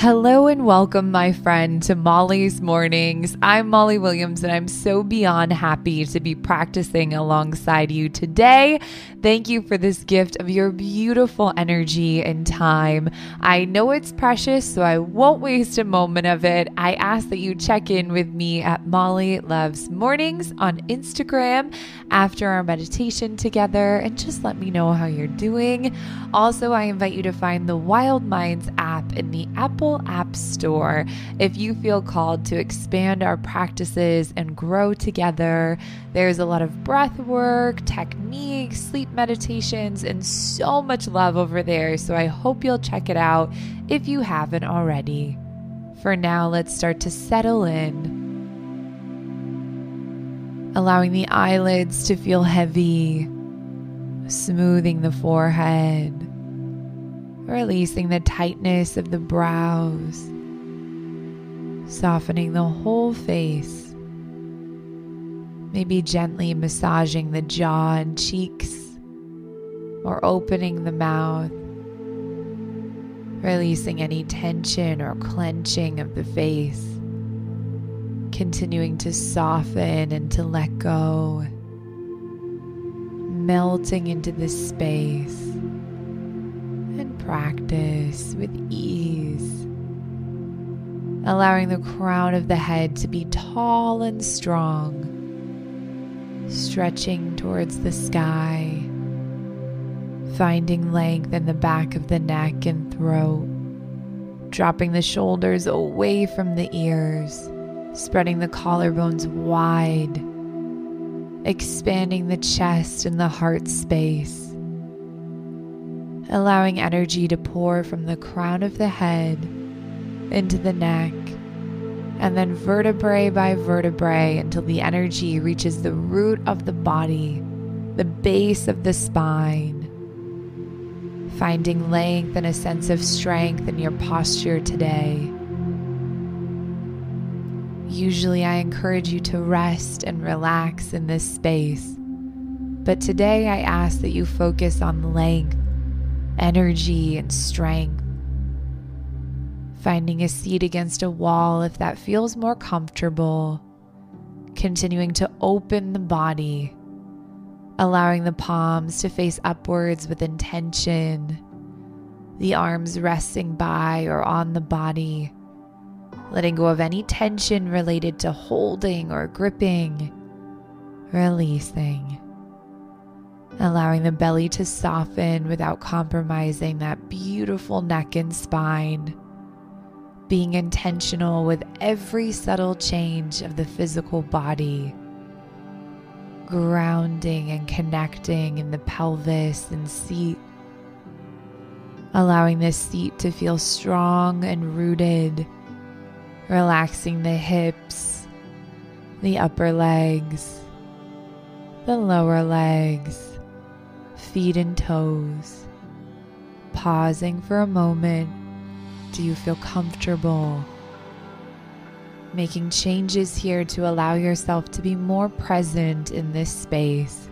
Hello and welcome, my friend, to Molly's Mornings. I'm Molly Williams, and I'm so beyond happy to be practicing alongside you today. Thank you for this gift of your beautiful energy and time. I know it's precious, so I won't waste a moment of it. I ask that you check in with me at Molly Loves Mornings on Instagram after our meditation together and just let me know how you're doing. Also, I invite you to find the Wild Minds app in the Apple Apple App Store if you feel called to expand our practices and grow together. There's a lot of breath work, techniques, sleep meditations, and so much love over there. So I hope you'll check it out if you haven't already. For now, let's start to settle in. Allowing the eyelids to feel heavy, smoothing the forehead releasing the tightness of the brows, softening the whole face, maybe gently massaging the jaw and cheeks, or opening the mouth, releasing any tension or clenching of the face, continuing to soften and to let go, melting into this space practice with ease, allowing the crown of the head to be tall and strong, stretching towards the sky, finding length in the back of the neck and throat, dropping the shoulders away from the ears, spreading the collarbones wide, expanding the chest and the heart space allowing energy to pour from the crown of the head into the neck, and then vertebrae by vertebrae until the energy reaches the root of the body, the base of the spine. Finding length and a sense of strength in your posture today. Usually, I encourage you to rest and relax in this space. But today, I ask that you focus on length energy and strength. Finding a seat against a wall if that feels more comfortable. Continuing to open the body, allowing the palms to face upwards with intention, the arms resting by or on the body, letting go of any tension related to holding or gripping, releasing allowing the belly to soften without compromising that beautiful neck and spine. Being intentional with every subtle change of the physical body. Grounding and connecting in the pelvis and seat. Allowing the seat to feel strong and rooted. Relaxing the hips, the upper legs, the lower legs feet and toes. Pausing for a moment. Do you feel comfortable? Making changes here to allow yourself to be more present in this space.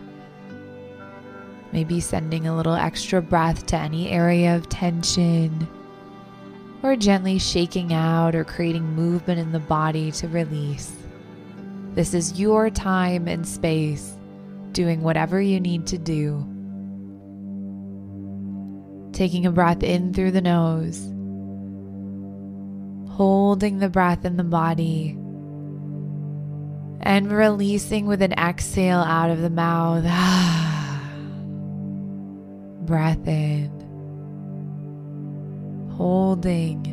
Maybe sending a little extra breath to any area of tension, or gently shaking out or creating movement in the body to release. This is your time and space, doing whatever you need to do. Taking a breath in through the nose, holding the breath in the body, and releasing with an exhale out of the mouth. breath in, holding,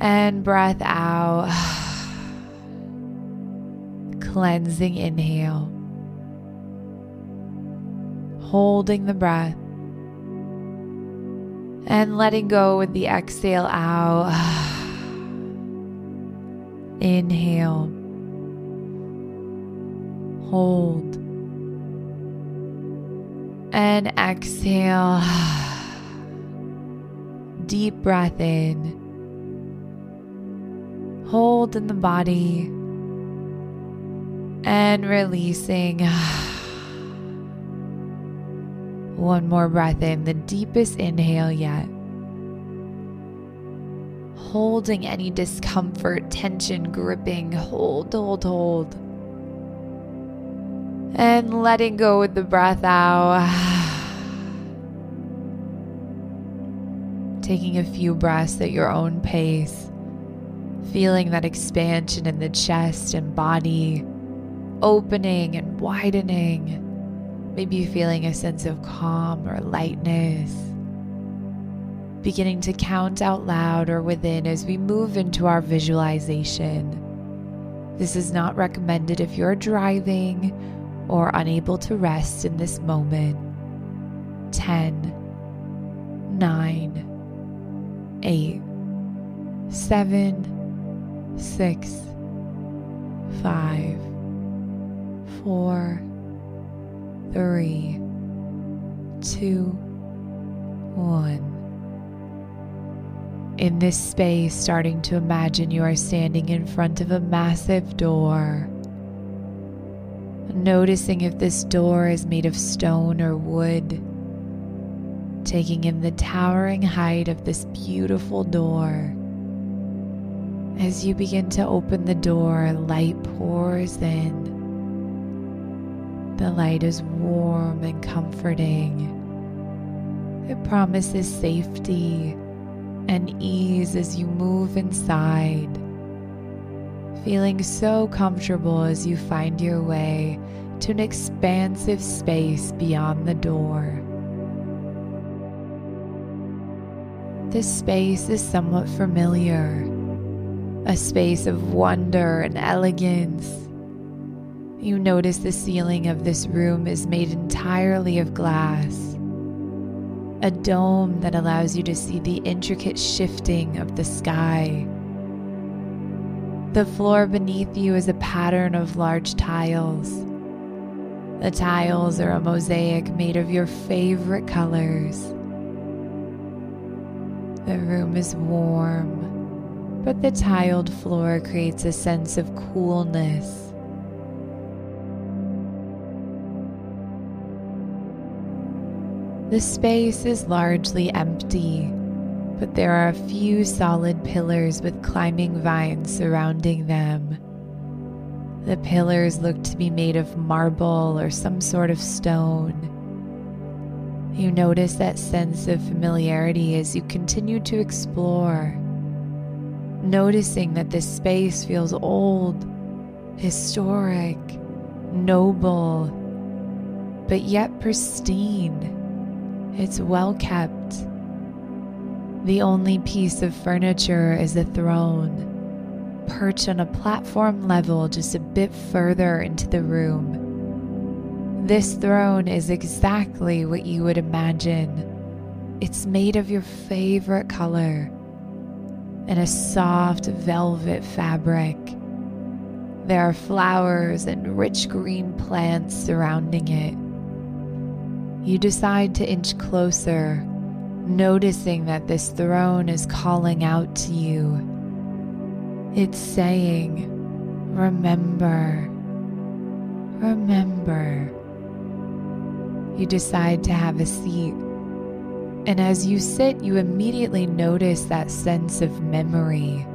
and breath out. Cleansing inhale holding the breath and letting go with the exhale out. Inhale, hold, and exhale. Deep breath in, hold in the body, and releasing. One more breath in, the deepest inhale yet. Holding any discomfort, tension, gripping. Hold, hold, hold. And letting go with the breath out. Taking a few breaths at your own pace. Feeling that expansion in the chest and body, opening and widening maybe feeling a sense of calm or lightness. Beginning to count out loud or within as we move into our visualization. This is not recommended if you're driving or unable to rest in this moment. 10, 9, 8, 7, 6, 5, 4, three, two, one. In this space, starting to imagine you are standing in front of a massive door. Noticing if this door is made of stone or wood. Taking in the towering height of this beautiful door. As you begin to open the door, light pours in the light is warm and comforting. It promises safety and ease as you move inside, feeling so comfortable as you find your way to an expansive space beyond the door. This space is somewhat familiar, a space of wonder and elegance you notice the ceiling of this room is made entirely of glass. A dome that allows you to see the intricate shifting of the sky. The floor beneath you is a pattern of large tiles. The tiles are a mosaic made of your favorite colors. The room is warm, but the tiled floor creates a sense of coolness The space is largely empty, but there are a few solid pillars with climbing vines surrounding them. The pillars look to be made of marble or some sort of stone. You notice that sense of familiarity as you continue to explore, noticing that this space feels old, historic, noble, but yet pristine. It's well kept. The only piece of furniture is a throne, perched on a platform level just a bit further into the room. This throne is exactly what you would imagine. It's made of your favorite color and a soft velvet fabric. There are flowers and rich green plants surrounding it you decide to inch closer, noticing that this throne is calling out to you. It's saying, Remember, remember. You decide to have a seat. And as you sit, you immediately notice that sense of memory.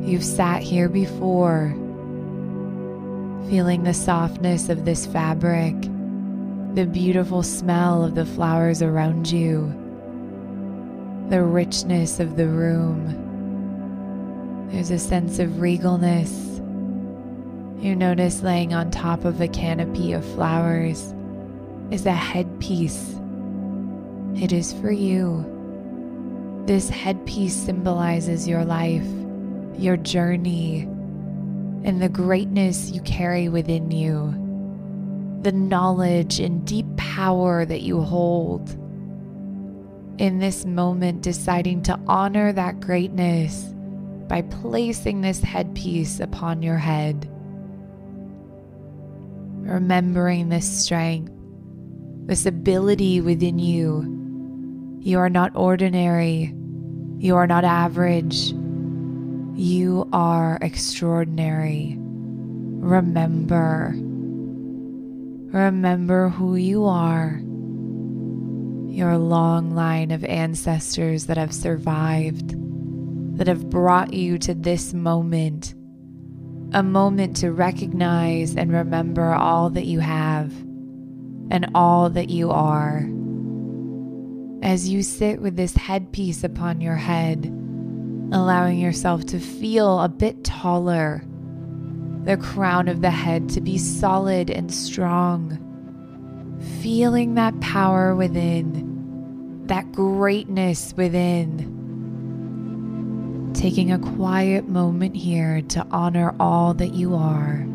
You've sat here before, feeling the softness of this fabric the beautiful smell of the flowers around you, the richness of the room. There's a sense of regalness. You notice laying on top of a canopy of flowers is a headpiece. It is for you. This headpiece symbolizes your life, your journey, and the greatness you carry within you the knowledge and deep power that you hold. In this moment, deciding to honor that greatness by placing this headpiece upon your head. Remembering this strength, this ability within you. You are not ordinary. You are not average. You are extraordinary. Remember. Remember who you are. your long line of ancestors that have survived, that have brought you to this moment, a moment to recognize and remember all that you have and all that you are. As you sit with this headpiece upon your head, allowing yourself to feel a bit taller, the crown of the head to be solid and strong, feeling that power within, that greatness within. Taking a quiet moment here to honor all that you are.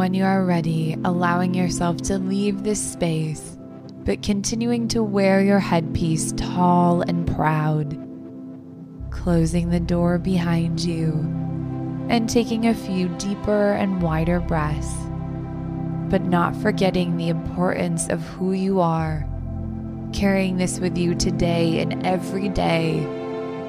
When you are ready, allowing yourself to leave this space, but continuing to wear your headpiece tall and proud, closing the door behind you, and taking a few deeper and wider breaths, but not forgetting the importance of who you are, carrying this with you today and every day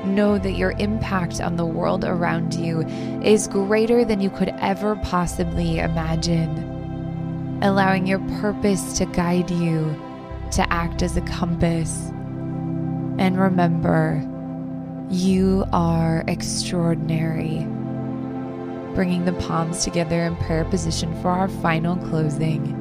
know that your impact on the world around you is greater than you could ever possibly imagine. Allowing your purpose to guide you, to act as a compass. And remember, you are extraordinary. Bringing the palms together in prayer position for our final closing.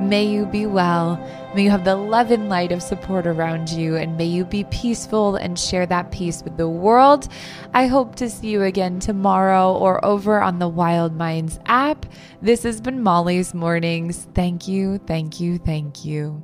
May you be well. May you have the love and light of support around you, and may you be peaceful and share that peace with the world. I hope to see you again tomorrow or over on the Wild Minds app. This has been Molly's Mornings. Thank you, thank you, thank you.